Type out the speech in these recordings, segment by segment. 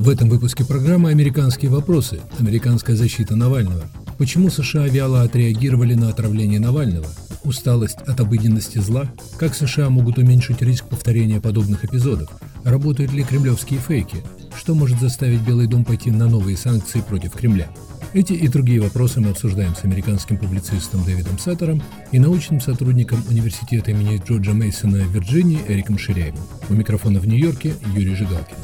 В этом выпуске программы «Американские вопросы. Американская защита Навального». Почему США вяло отреагировали на отравление Навального? Усталость от обыденности зла? Как США могут уменьшить риск повторения подобных эпизодов? Работают ли кремлевские фейки? Что может заставить Белый дом пойти на новые санкции против Кремля? Эти и другие вопросы мы обсуждаем с американским публицистом Дэвидом Саттером и научным сотрудником университета имени Джорджа Мейсона в Вирджинии Эриком Ширяевым. У микрофона в Нью-Йорке Юрий Жигалкин.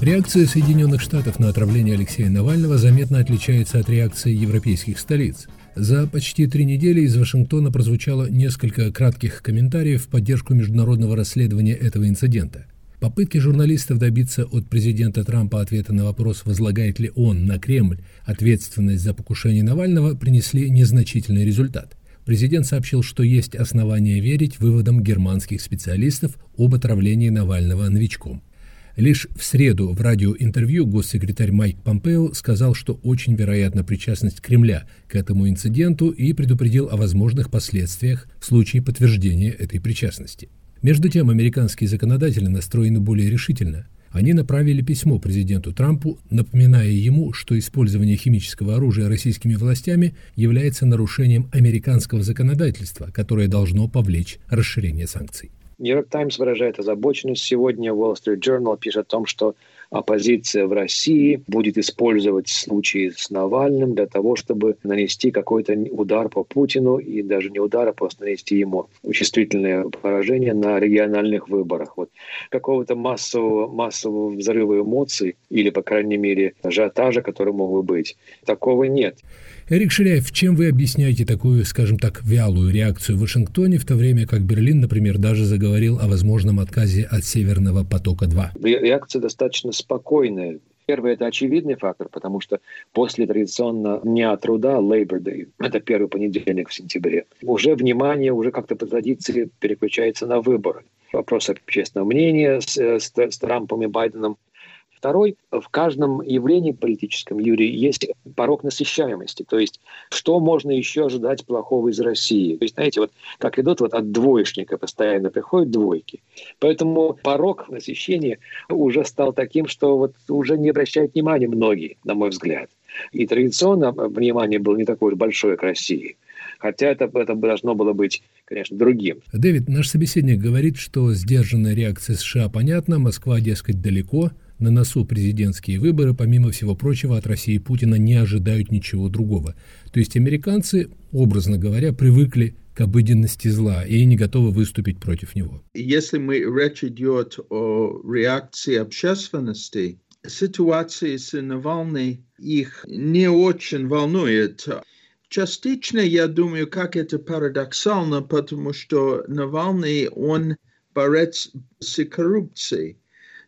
Реакция Соединенных Штатов на отравление Алексея Навального заметно отличается от реакции европейских столиц. За почти три недели из Вашингтона прозвучало несколько кратких комментариев в поддержку международного расследования этого инцидента. Попытки журналистов добиться от президента Трампа ответа на вопрос, возлагает ли он на Кремль ответственность за покушение Навального, принесли незначительный результат. Президент сообщил, что есть основания верить выводам германских специалистов об отравлении Навального новичком. Лишь в среду в радиоинтервью госсекретарь Майк Помпео сказал, что очень вероятна причастность Кремля к этому инциденту и предупредил о возможных последствиях в случае подтверждения этой причастности. Между тем, американские законодатели настроены более решительно. Они направили письмо президенту Трампу, напоминая ему, что использование химического оружия российскими властями является нарушением американского законодательства, которое должно повлечь расширение санкций. Нью-Йорк Таймс выражает озабоченность. Сегодня Wall Street Journal пишет о том, что оппозиция в России будет использовать случаи с Навальным для того, чтобы нанести какой-то удар по Путину и даже не удар, а просто нанести ему чувствительное поражение на региональных выборах. Вот какого-то массового, массового взрыва эмоций или, по крайней мере, ажиотажа, который мог бы быть, такого нет. Эрик Ширяев, чем вы объясняете такую, скажем так, вялую реакцию в Вашингтоне, в то время как Берлин, например, даже заговорил о возможном отказе от Северного потока-2? Реакция достаточно спокойная. Первый – это очевидный фактор, потому что после традиционно Дня труда, Labor Day, это первый понедельник в сентябре, уже внимание, уже как-то по традиции переключается на выборы. Вопрос общественного мнения с, с, с Трампом и Байденом – Второй, в каждом явлении политическом, Юрий, есть порог насыщаемости. То есть, что можно еще ожидать плохого из России? То есть, знаете, вот как идут вот от двоечника постоянно приходят двойки. Поэтому порог насыщения уже стал таким, что вот уже не обращают внимания многие, на мой взгляд. И традиционно внимание было не такое большое к России. Хотя это, это должно было быть, конечно, другим. Дэвид, наш собеседник говорит, что сдержанная реакция США понятна, Москва, дескать, далеко – на носу президентские выборы, помимо всего прочего, от России и Путина не ожидают ничего другого. То есть американцы, образно говоря, привыкли к обыденности зла и не готовы выступить против него. Если мы речь идет о реакции общественности, ситуация с Навальной их не очень волнует. Частично, я думаю, как это парадоксально, потому что Навальный, он борец с коррупцией.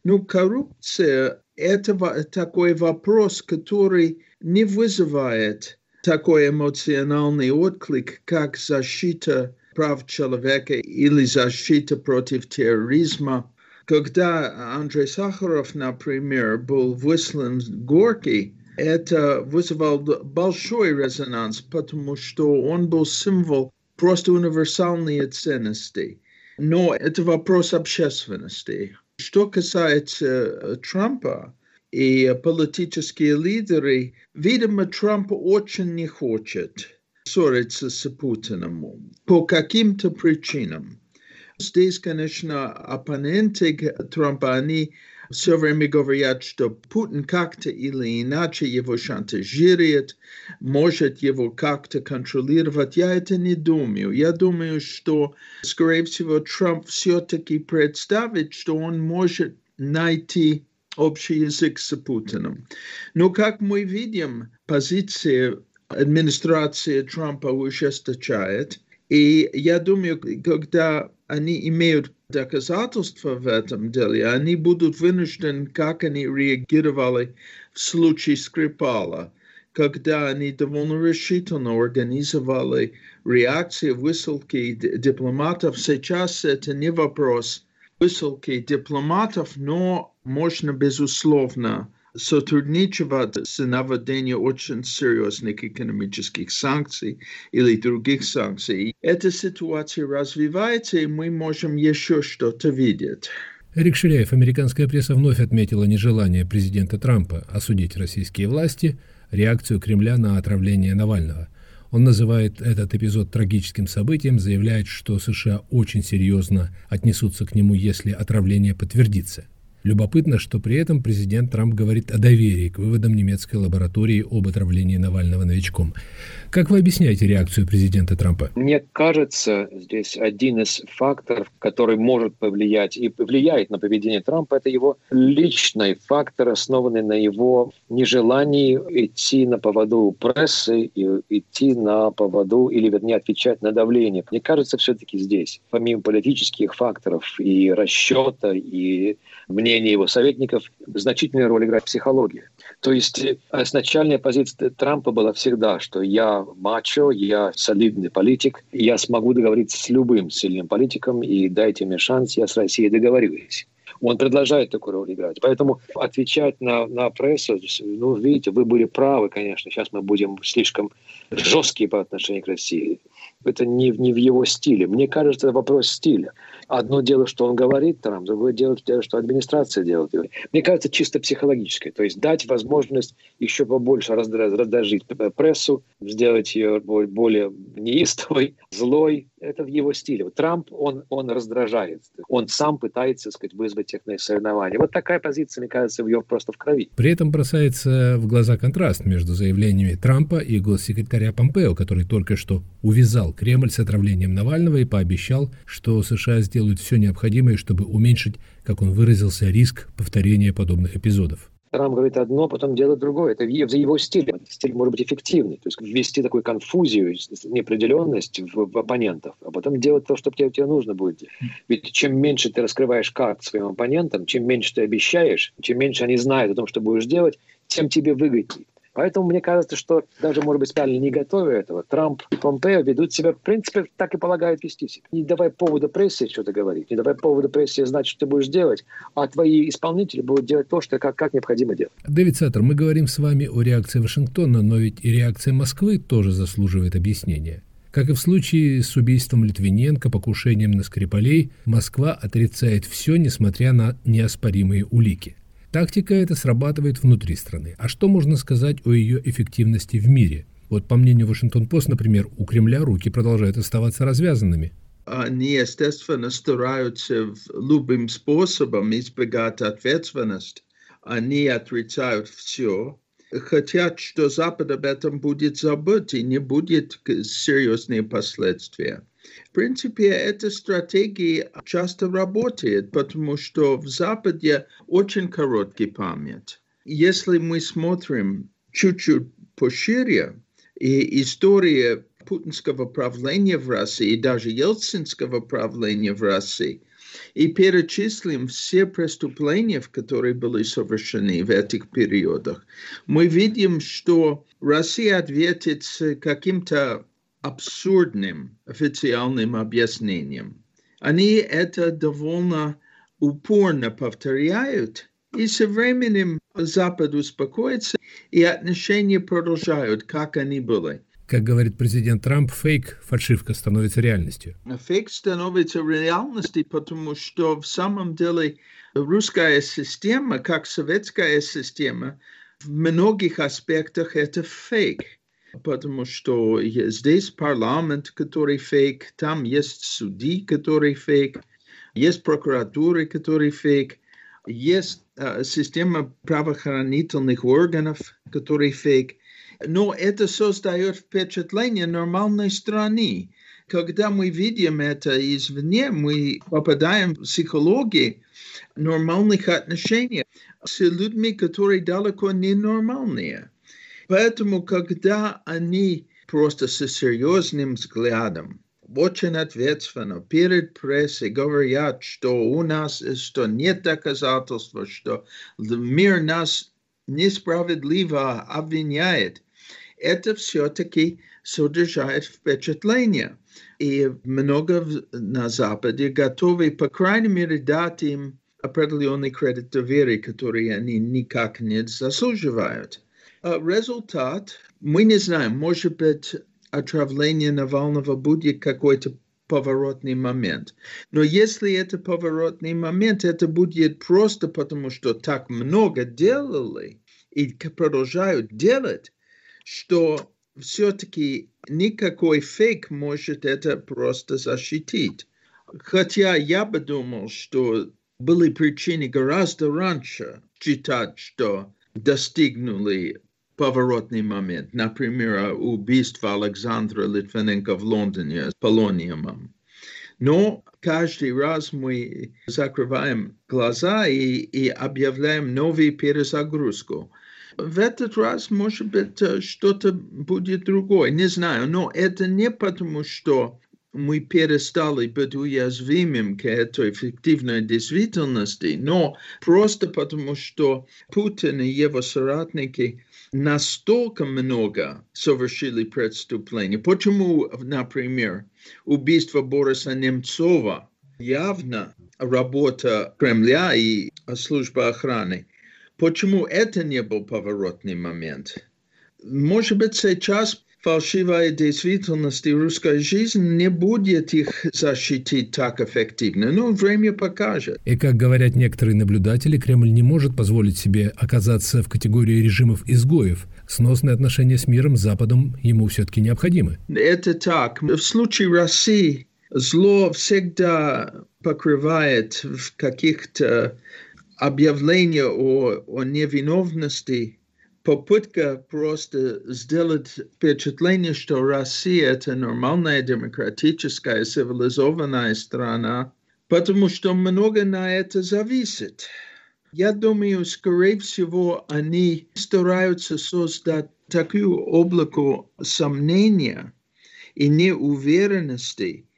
Ну, коррупция – это такой вопрос, который не вызывает такой эмоциональный отклик, как защита прав человека или защита против терроризма. Когда Андрей Сахаров, например, был выслан в Горки, это вызвало большой резонанс, потому что он был символ просто универсальной ценности. Но это вопрос общественности. Что касается э, Трампа и политические лидеры, видимо, Трамп очень не хочет ссориться с Путиным по каким-то причинам. Здесь, конечно, оппоненты Трампа, они все время говорят, что Путин как-то или иначе его шантажирует, может его как-то контролировать. Я это не думаю. Я думаю, что, скорее всего, Трамп все-таки представит, что он может найти общий язык с Путиным. Но, как мы видим, позиция администрации Трампа ужесточает. И я думаю, когда они имеют доказательства в этом деле, они будут вынуждены, как они реагировали в случае Скрипала, когда они довольно решительно организовали реакции высылки дипломатов. Сейчас это не вопрос высылки дипломатов, но можно, безусловно, сотрудничать с наведением очень серьезных экономических санкций или других санкций. Эта ситуация развивается, и мы можем еще что-то видеть. Эрик Ширяев, американская пресса вновь отметила нежелание президента Трампа осудить российские власти, реакцию Кремля на отравление Навального. Он называет этот эпизод трагическим событием, заявляет, что США очень серьезно отнесутся к нему, если отравление подтвердится – Любопытно, что при этом президент Трамп говорит о доверии к выводам немецкой лаборатории об отравлении Навального новичком. Как вы объясняете реакцию президента Трампа? Мне кажется, здесь один из факторов, который может повлиять и влияет на поведение Трампа, это его личный фактор, основанный на его нежелании идти на поводу прессы и идти на поводу или, вернее, отвечать на давление. Мне кажется, все-таки здесь, помимо политических факторов и расчета, и мнения его советников, значительную роль играет психология. То есть э, начальная позиция Трампа была всегда, что я мачо, я солидный политик, я смогу договориться с любым сильным политиком, и дайте мне шанс, я с Россией договорюсь. Он продолжает такую роль играть. Поэтому отвечать на, на прессу, ну, видите, вы были правы, конечно, сейчас мы будем слишком жесткие по отношению к России. Это не, не в его стиле. Мне кажется, это вопрос стиля. Одно дело, что он говорит, Трамп, другое дело, что администрация делает. Мне кажется, чисто психологическое. То есть дать возможность еще побольше раздражить прессу, сделать ее более неистовой, злой. Это в его стиле. Вот Трамп, он, он раздражает. Он сам пытается, сказать, вызвать их на соревнования. Вот такая позиция, мне кажется, в его просто в крови. При этом бросается в глаза контраст между заявлениями Трампа и госсекретаря Помпео, который только что увязал Кремль с отравлением Навального и пообещал, что США сделают все необходимое, чтобы уменьшить, как он выразился, риск повторения подобных эпизодов. Трамп говорит одно, потом делает другое. Это его стиле. Стиль может быть эффективный. То есть ввести такую конфузию, неопределенность в, в оппонентов, а потом делать то, что тебе, тебе нужно будет. Ведь чем меньше ты раскрываешь карт своим оппонентам, чем меньше ты обещаешь, чем меньше они знают о том, что будешь делать, тем тебе выгоднее. Поэтому мне кажется, что даже, может быть, специально не готовя этого, Трамп и Помпео ведут себя, в принципе, так и полагают вести себя. Не давай повода прессе что-то говорить, не давай повода прессе знать, что ты будешь делать, а твои исполнители будут делать то, что как, как необходимо делать. Дэвид Саттер, мы говорим с вами о реакции Вашингтона, но ведь и реакция Москвы тоже заслуживает объяснения. Как и в случае с убийством Литвиненко, покушением на Скрипалей, Москва отрицает все, несмотря на неоспоримые улики. Тактика эта срабатывает внутри страны. А что можно сказать о ее эффективности в мире? Вот по мнению Вашингтон-Пост, например, у Кремля руки продолжают оставаться развязанными. Они, естественно, стараются любым способом избегать ответственности. Они отрицают все, хотят, что Запад об этом будет забыть и не будет серьезных последствий. В принципе, эта стратегия часто работает, потому что в Западе очень короткий память. Если мы смотрим чуть-чуть пошире, и история путинского правления в России, и даже ельцинского правления в России, и перечислим все преступления, которые были совершены в этих периодах, мы видим, что Россия ответит с каким-то абсурдным официальным объяснением. Они это довольно упорно повторяют, и со временем Запад успокоится, и отношения продолжают, как они были. Как говорит президент Трамп, фейк, фальшивка становится реальностью. Фейк становится реальностью, потому что в самом деле русская система, как советская система, в многих аспектах это фейк потому что здесь парламент, который фейк, там есть судьи, которые фейк, есть прокуратуры, которые фейк, есть э, система правоохранительных органов, которые фейк. Но это создает впечатление нормальной страны. Когда мы видим это извне, мы попадаем в психологию нормальных отношений с людьми, которые далеко не нормальные. Поэтому, когда они просто с серьезным взглядом, очень ответственно перед прессой говорят, что у нас, что нет доказательства, что мир нас несправедливо обвиняет, это все-таки содержит впечатление. И много на Западе готовы, по крайней мере, дать им определенный кредит доверия, который они никак не заслуживают. Результат, мы не знаем, может быть, отравление Навального будет какой-то поворотный момент. Но если это поворотный момент, это будет просто потому, что так много делали и продолжают делать, что все-таки никакой фейк может это просто защитить. Хотя я бы думал, что были причины гораздо раньше считать, что достигнули поворотный момент. Например, убийство Александра Литвиненко в Лондоне с полониумом. Но каждый раз мы закрываем глаза и, и объявляем новую перезагрузку. В этот раз, может быть, что-то будет другое, не знаю, но это не потому, что мы перестали быть уязвимым к этой эффективной действительности, но просто потому, что Путин и его соратники настолько много совершили преступлений. Почему, например, убийство Бориса Немцова явно работа Кремля и служба охраны? Почему это не был поворотный момент? Может быть, сейчас фальшивая действительность и русская жизнь не будет их защитить так эффективно, но время покажет. И как говорят некоторые наблюдатели, Кремль не может позволить себе оказаться в категории режимов изгоев. Сносные отношения с миром, Западом ему все-таки необходимы. Это так. В случае России зло всегда покрывает в каких-то объявлениях о, о невиновности попытка просто сделать впечатление, что Россия это нормальная демократическая цивилизованная страна, потому что много на это зависит. Я думаю, скорее всего, они стараются создать такую облако сомнения и неуверенности,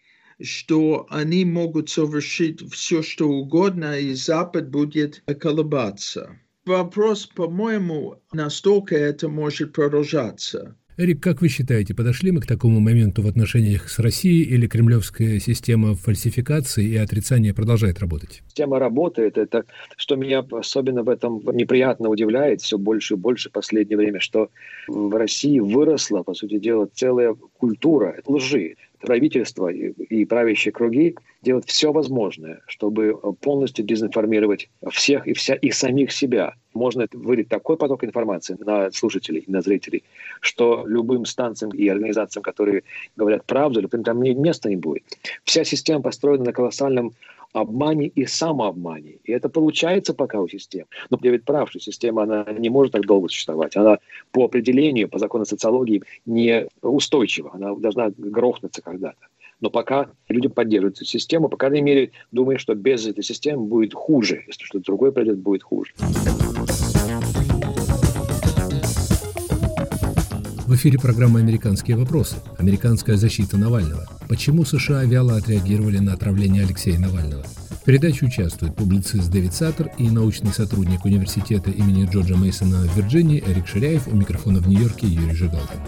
что они могут совершить все, что угодно, и Запад будет колебаться вопрос, по-моему, настолько это может продолжаться. Эрик, как вы считаете, подошли мы к такому моменту в отношениях с Россией или кремлевская система фальсификации и отрицания продолжает работать? Система работает. Это, что меня особенно в этом неприятно удивляет все больше и больше в последнее время, что в России выросла, по сути дела, целая культура лжи правительство и, правящие круги делают все возможное, чтобы полностью дезинформировать всех и, вся, и самих себя. Можно вылить такой поток информации на слушателей, на зрителей, что любым станциям и организациям, которые говорят правду, там места не будет. Вся система построена на колоссальном обмане и самообмане. И это получается пока у систем. Но Дэвид прав, что система она не может так долго существовать. Она по определению, по закону социологии, не устойчива. Она должна грохнуться когда-то. Но пока люди поддерживают эту систему, по крайней мере, думаю, что без этой системы будет хуже. Если что-то другое придет, будет хуже. В эфире программа «Американские вопросы». Американская защита Навального. Почему США вяло отреагировали на отравление Алексея Навального? В передаче участвуют публицист Дэвид Саттер и научный сотрудник университета имени Джорджа Мейсона в Вирджинии Эрик Ширяев, у микрофона в Нью-Йорке Юрий Жигалкин.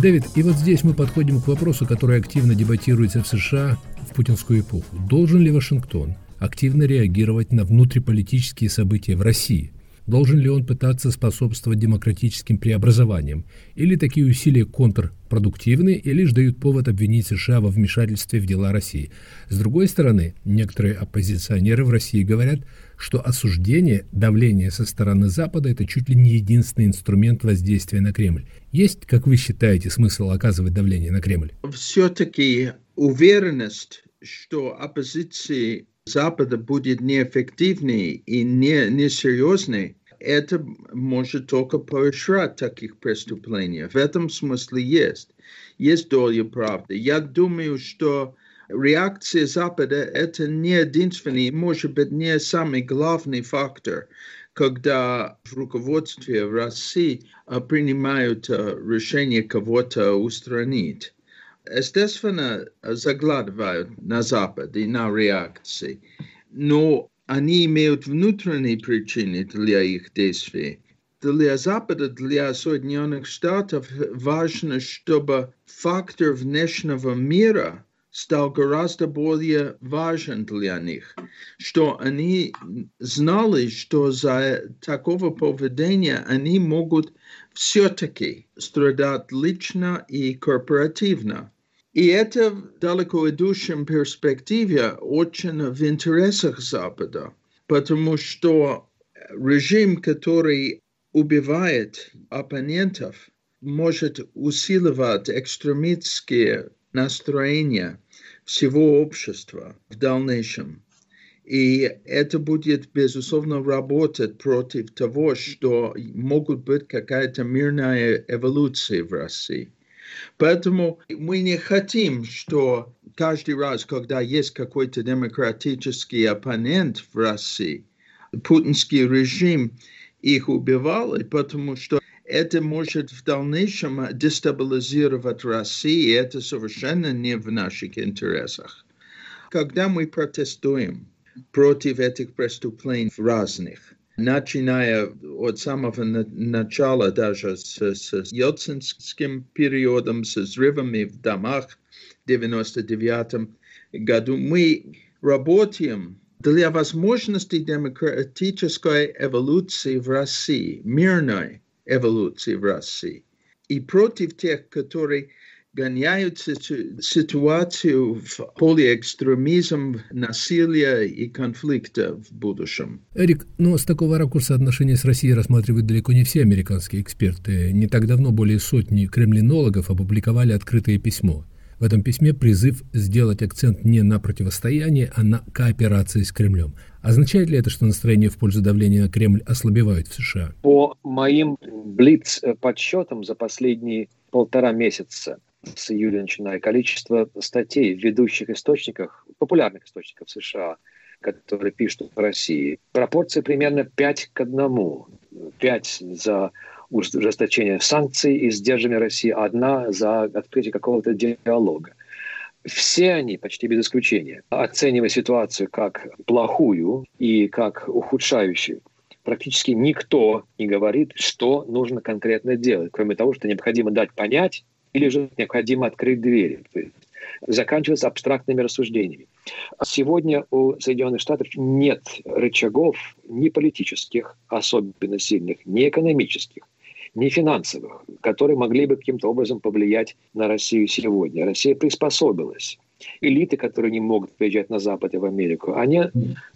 Дэвид, и вот здесь мы подходим к вопросу, который активно дебатируется в США в путинскую эпоху. Должен ли Вашингтон активно реагировать на внутриполитические события в России? Должен ли он пытаться способствовать демократическим преобразованиям? Или такие усилия контрпродуктивны и лишь дают повод обвинить США во вмешательстве в дела России? С другой стороны, некоторые оппозиционеры в России говорят, что осуждение, давление со стороны Запада – это чуть ли не единственный инструмент воздействия на Кремль. Есть, как вы считаете, смысл оказывать давление на Кремль? Все-таки уверенность, что оппозиции Запада будет неэффективнее и не, несерьезной, это может только поощрять таких преступлений. В этом смысле есть. Есть доля правды. Я думаю, что реакция Запада – это не единственный, может быть, не самый главный фактор, когда в руководстве России принимают решение кого-то устранить естественно, заглядывают на Запад и на реакции, но они имеют внутренние причины для их действий. Для Запада, для Соединенных Штатов важно, чтобы фактор внешнего мира стал гораздо более важен для них, что они знали, что за такого поведения они могут все-таки страдать лично и корпоративно. И это в далеко идущем перспективе очень в интересах Запада, потому что режим, который убивает оппонентов, может усиливать экстремистские настроения всего общества в дальнейшем. И это будет, безусловно, работать против того, что могут быть какая-то мирная эволюция в России. Поэтому мы не хотим, что каждый раз, когда есть какой-то демократический оппонент в России, путинский режим их убивал, потому что это может в дальнейшем дестабилизировать Россию, и это совершенно не в наших интересах. Когда мы протестуем против этих преступлений разных, начиная от самого начала даже с, с Ельцинским периодом, с взрывами в домах в 99 году, мы работаем для возможности демократической эволюции в России, мирной эволюции в России, и против тех, которые гоняют ситуацию в поле экстремизм, насилия и конфликта в будущем. Эрик, но с такого ракурса отношения с Россией рассматривают далеко не все американские эксперты. Не так давно более сотни кремлинологов опубликовали открытое письмо. В этом письме призыв сделать акцент не на противостояние, а на кооперации с Кремлем. Означает ли это, что настроение в пользу давления на Кремль ослабевают в США? По моим блиц-подсчетам за последние полтора месяца с июля начиная, количество статей в ведущих источниках, популярных источников США, которые пишут в России, пропорция примерно 5 к 1. 5 за ужесточение санкций и сдерживание России, одна за открытие какого-то диалога. Все они, почти без исключения, оценивая ситуацию как плохую и как ухудшающую, практически никто не говорит, что нужно конкретно делать, кроме того, что необходимо дать понять или же необходимо открыть двери. заканчивается абстрактными рассуждениями. Сегодня у Соединенных Штатов нет рычагов ни политических, особенно сильных, ни экономических, не финансовых, которые могли бы каким-то образом повлиять на Россию сегодня. Россия приспособилась. Элиты, которые не могут приезжать на Запад и в Америку, они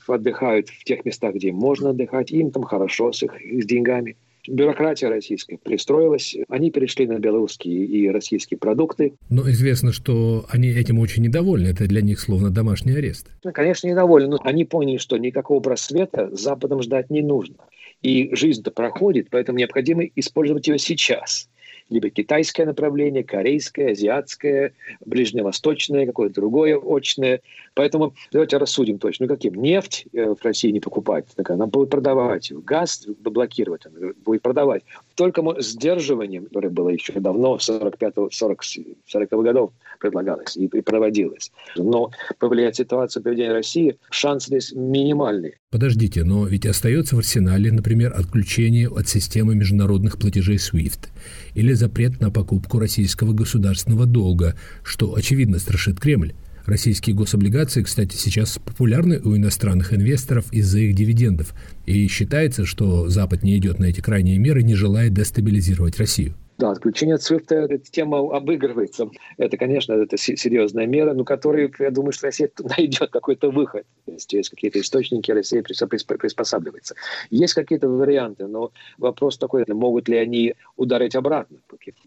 отдыхают в тех местах, где можно отдыхать, им там хорошо с их с деньгами. Бюрократия российская пристроилась, они перешли на белорусские и российские продукты. Но известно, что они этим очень недовольны, это для них словно домашний арест. Конечно, недовольны, но они поняли, что никакого просвета Западом ждать не нужно. И жизнь-то проходит, поэтому необходимо использовать ее сейчас. Либо китайское направление, корейское, азиатское, ближневосточное, какое-то другое очное. Поэтому давайте рассудим точно. Ну, каким? Нефть э, в России не покупать. Она будет продавать. Газ блокировать, она будет продавать. Только сдерживанием, которое было еще давно, 45-40 годов предлагалось и проводилось. Но повлиять ситуацию поведения России, шанс здесь минимальный. Подождите, но ведь остается в арсенале, например, отключение от системы международных платежей SWIFT или запрет на покупку российского государственного долга, что, очевидно, страшит Кремль. Российские гособлигации, кстати, сейчас популярны у иностранных инвесторов из-за их дивидендов, и считается, что Запад не идет на эти крайние меры, не желая дестабилизировать Россию. Да, отключение от SWIFT, эта тема обыгрывается. Это, конечно, это серьезная мера, но которой, я думаю, что Россия найдет какой-то выход. То есть какие-то источники, Россия приспосабливается. Есть какие-то варианты, но вопрос такой, могут ли они ударить обратно.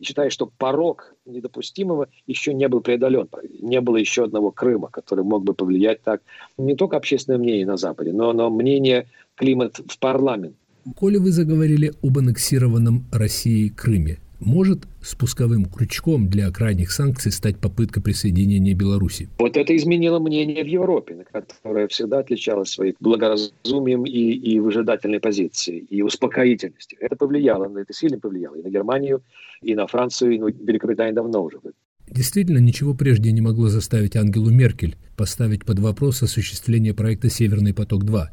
Считаю, что порог недопустимого еще не был преодолен. Не было еще одного Крыма, который мог бы повлиять так не только общественное мнение на Западе, но, но мнение климат в парламент. Коли вы заговорили об аннексированном Россией Крыме, может спусковым крючком для крайних санкций стать попытка присоединения Беларуси? Вот это изменило мнение в Европе, которое всегда отличалось своим благоразумием и, и выжидательной позицией, и успокоительностью. Это повлияло, это сильно повлияло и на Германию, и на Францию, и на Великобританию давно уже. Действительно, ничего прежде не могло заставить Ангелу Меркель поставить под вопрос осуществление проекта «Северный поток-2».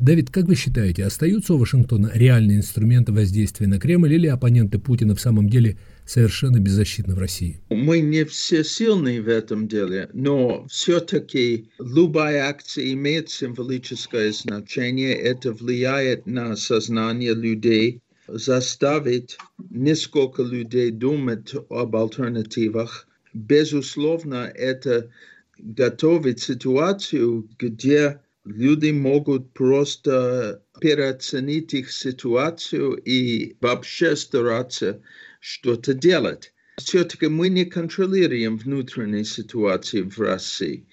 Давид, как вы считаете, остаются у Вашингтона реальные инструменты воздействия на Кремль или оппоненты Путина в самом деле совершенно беззащитны в России? Мы не все сильны в этом деле, но все-таки любая акция имеет символическое значение. Это влияет на сознание людей, заставит несколько людей думать об альтернативах. Безусловно, это готовит ситуацию, где люди могут просто переоценить их ситуацию и вообще стараться что-то делать. Все-таки мы не контролируем внутренние ситуации в России.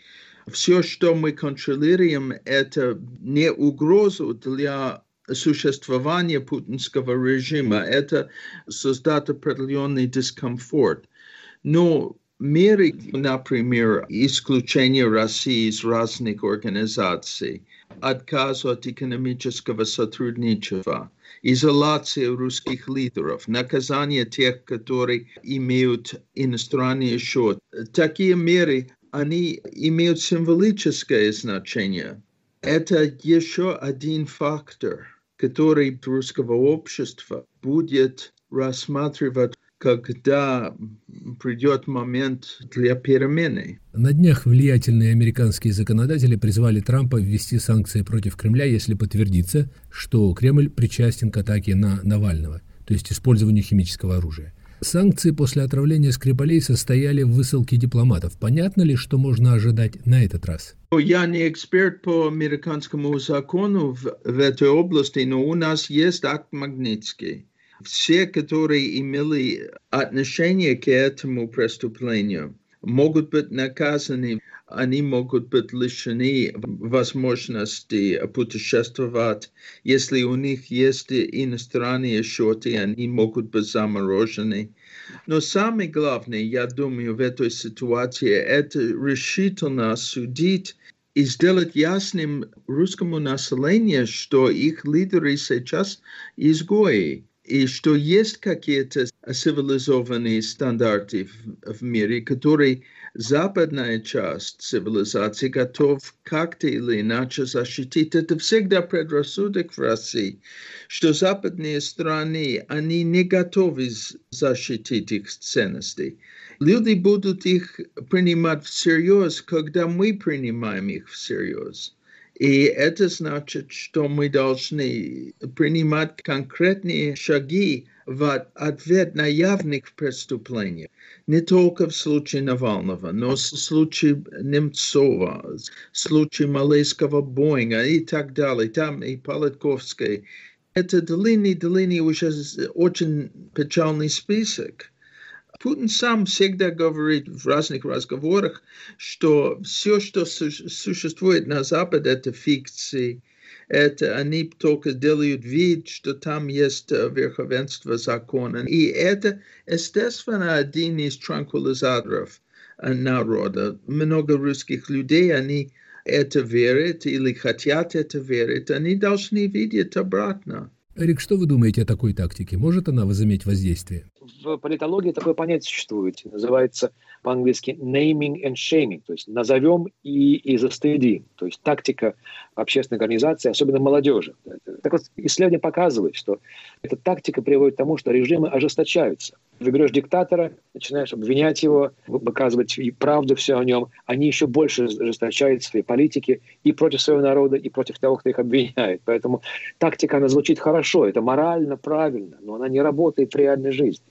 Все, что мы контролируем, это не угрозу для существования путинского режима, это создать определенный дискомфорт. Но меры, например, исключение России из разных организаций, отказ от экономического сотрудничества, изоляция русских лидеров, наказание тех, которые имеют иностранный счет. Такие меры, они имеют символическое значение. Это еще один фактор, который русского общества будет рассматривать когда придет момент для перемены. На днях влиятельные американские законодатели призвали Трампа ввести санкции против Кремля, если подтвердится, что Кремль причастен к атаке на Навального, то есть использованию химического оружия. Санкции после отравления Скрипалей состояли в высылке дипломатов. Понятно ли, что можно ожидать на этот раз? Я не эксперт по американскому закону в, в этой области, но у нас есть акт Магнитский все, которые имели отношение к этому преступлению, могут быть наказаны, они могут быть лишены возможности путешествовать. Если у них есть иностранные счеты, они могут быть заморожены. Но самое главное, я думаю, в этой ситуации, это решительно судить и сделать ясным русскому населению, что их лидеры сейчас изгои и что есть какие-то цивилизованные стандарты в, в мире, которые западная часть цивилизации готов как-то или иначе защитить. Это всегда предрассудок в России, что западные страны, они не готовы защитить их ценности. Люди будут их принимать всерьез, когда мы принимаем их всерьез. И это значит, что мы должны принимать конкретные шаги в ответ на явных преступлениях. Не только в случае Навального, но в случае Немцова, в случае малайского Боинга и так далее, там и Политковской. Это длинный-длинный уже очень печальный список. Путин сам всегда говорит в разных разговорах, что все, что существует на Западе, это фикции. Это они только делают вид, что там есть верховенство закона. И это, естественно, один из транквилизаторов народа. Много русских людей, они это верят или хотят это верить, они должны видеть обратно. Эрик, что вы думаете о такой тактике? Может она возыметь воздействие? В политологии такое понятие существует. Называется по-английски naming and shaming, то есть назовем и, и застыдим. То есть тактика общественной организации, особенно молодежи. Так вот, исследование показывает, что эта тактика приводит к тому, что режимы ожесточаются. Выберешь диктатора, начинаешь обвинять его, выказывать правду все о нем. Они еще больше ожесточают свои политики и против своего народа, и против того, кто их обвиняет. Поэтому тактика, она звучит хорошо, это морально правильно, но она не работает в реальной жизни.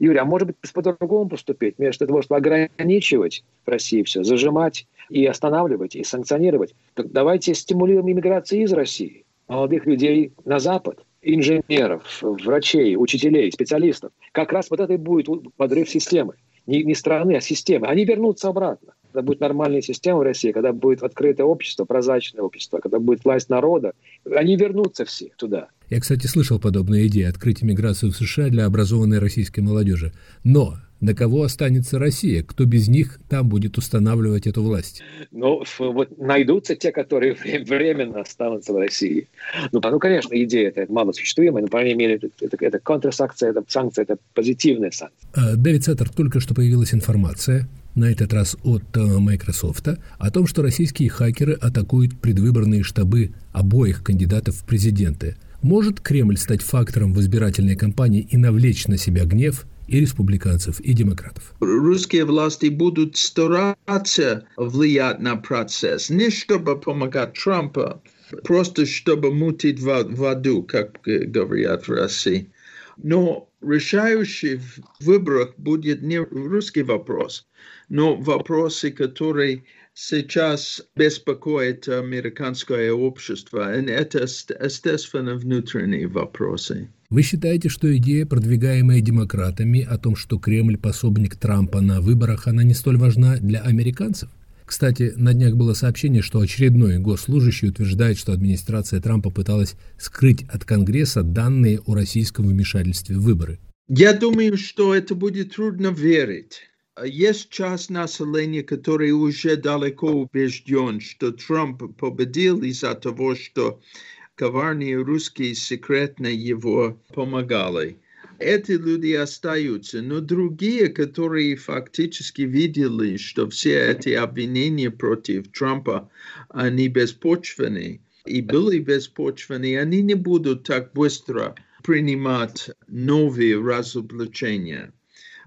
Юрий, а может быть по-другому поступить? Вместо того, чтобы ограничивать в России все, зажимать и останавливать, и санкционировать, так давайте стимулируем иммиграцию из России, молодых людей на Запад, инженеров, врачей, учителей, специалистов. Как раз вот это и будет подрыв системы. Не, не страны, а системы. Они вернутся обратно. Когда будет нормальная система в России, когда будет открытое общество, прозрачное общество, когда будет власть народа, они вернутся все туда. Я, кстати, слышал подобные идеи открыть иммиграцию в США для образованной российской молодежи. Но на кого останется Россия? Кто без них там будет устанавливать эту власть? Ну, вот найдутся те, которые временно останутся в России. Ну, ну конечно, идея это малосуществуемая, но, по крайней мере, это, это контрсанкция, это санкция, это позитивная санкция. А, Дэвид Сеттер, только что появилась информация на этот раз от э, Microsoft, о том, что российские хакеры атакуют предвыборные штабы обоих кандидатов в президенты. Может Кремль стать фактором в избирательной кампании и навлечь на себя гнев и республиканцев, и демократов. Русские власти будут стараться влиять на процесс, не чтобы помогать Трампу, просто чтобы мутить в аду, как говорят в России. Но решающий в выборах будет не русский вопрос, но вопросы, которые сейчас беспокоят американское общество. И это, естественно, внутренние вопросы. Вы считаете, что идея, продвигаемая демократами, о том, что Кремль пособник Трампа на выборах, она не столь важна для американцев? Кстати, на днях было сообщение, что очередной госслужащий утверждает, что администрация Трампа пыталась скрыть от Конгресса данные о российском вмешательстве в выборы. Я думаю, что это будет трудно верить. Есть часть населения, который уже далеко убежден, что Трамп победил из-за того, что коварные русские секретно его помогали эти люди остаются. Но другие, которые фактически видели, что все эти обвинения против Трампа, они беспочвенны, и были беспочвенны, они не будут так быстро принимать новые разоблачения.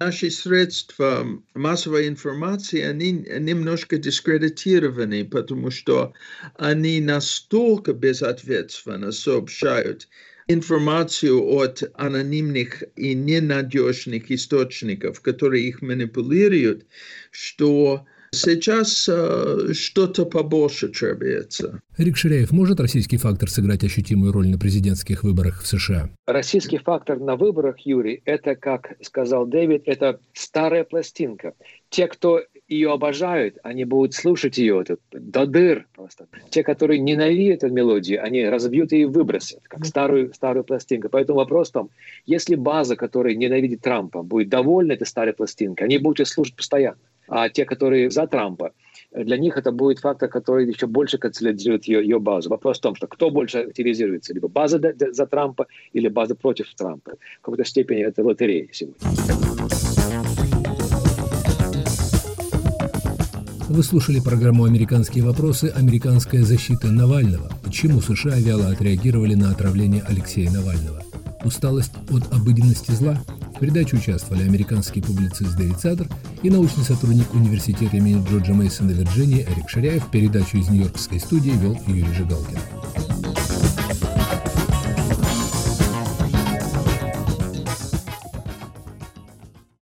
Наши средства массовой информации, они немножко дискредитированы, потому что они настолько безответственно сообщают информацию от анонимных и ненадежных источников, которые их манипулируют, что сейчас э, что-то побольше требуется. Рик Ширяев, может российский фактор сыграть ощутимую роль на президентских выборах в США? Российский фактор на выборах, Юрий, это, как сказал Дэвид, это старая пластинка. Те, кто ее обожают, они будут слушать ее это, до дыр просто. Те, которые ненавидят эту мелодию, они разобьют ее и выбросят, как старую, старую пластинку. Поэтому вопрос в том, если база, которая ненавидит Трампа, будет довольна этой старой пластинкой, они будут ее слушать постоянно. А те, которые за Трампа, для них это будет фактор, который еще больше консолидирует ее, ее базу. Вопрос в том, что кто больше активизируется, либо база за Трампа или база против Трампа. В какой-то степени это лотерея сегодня. Вы слушали программу «Американские вопросы. Американская защита Навального». Почему США вяло отреагировали на отравление Алексея Навального? Усталость от обыденности зла? В передаче участвовали американский публицист Дэвид Садер и научный сотрудник университета имени Джорджа Мейсона Вирджинии Эрик Шаряев. Передачу из Нью-Йоркской студии вел Юрий Жигалкин.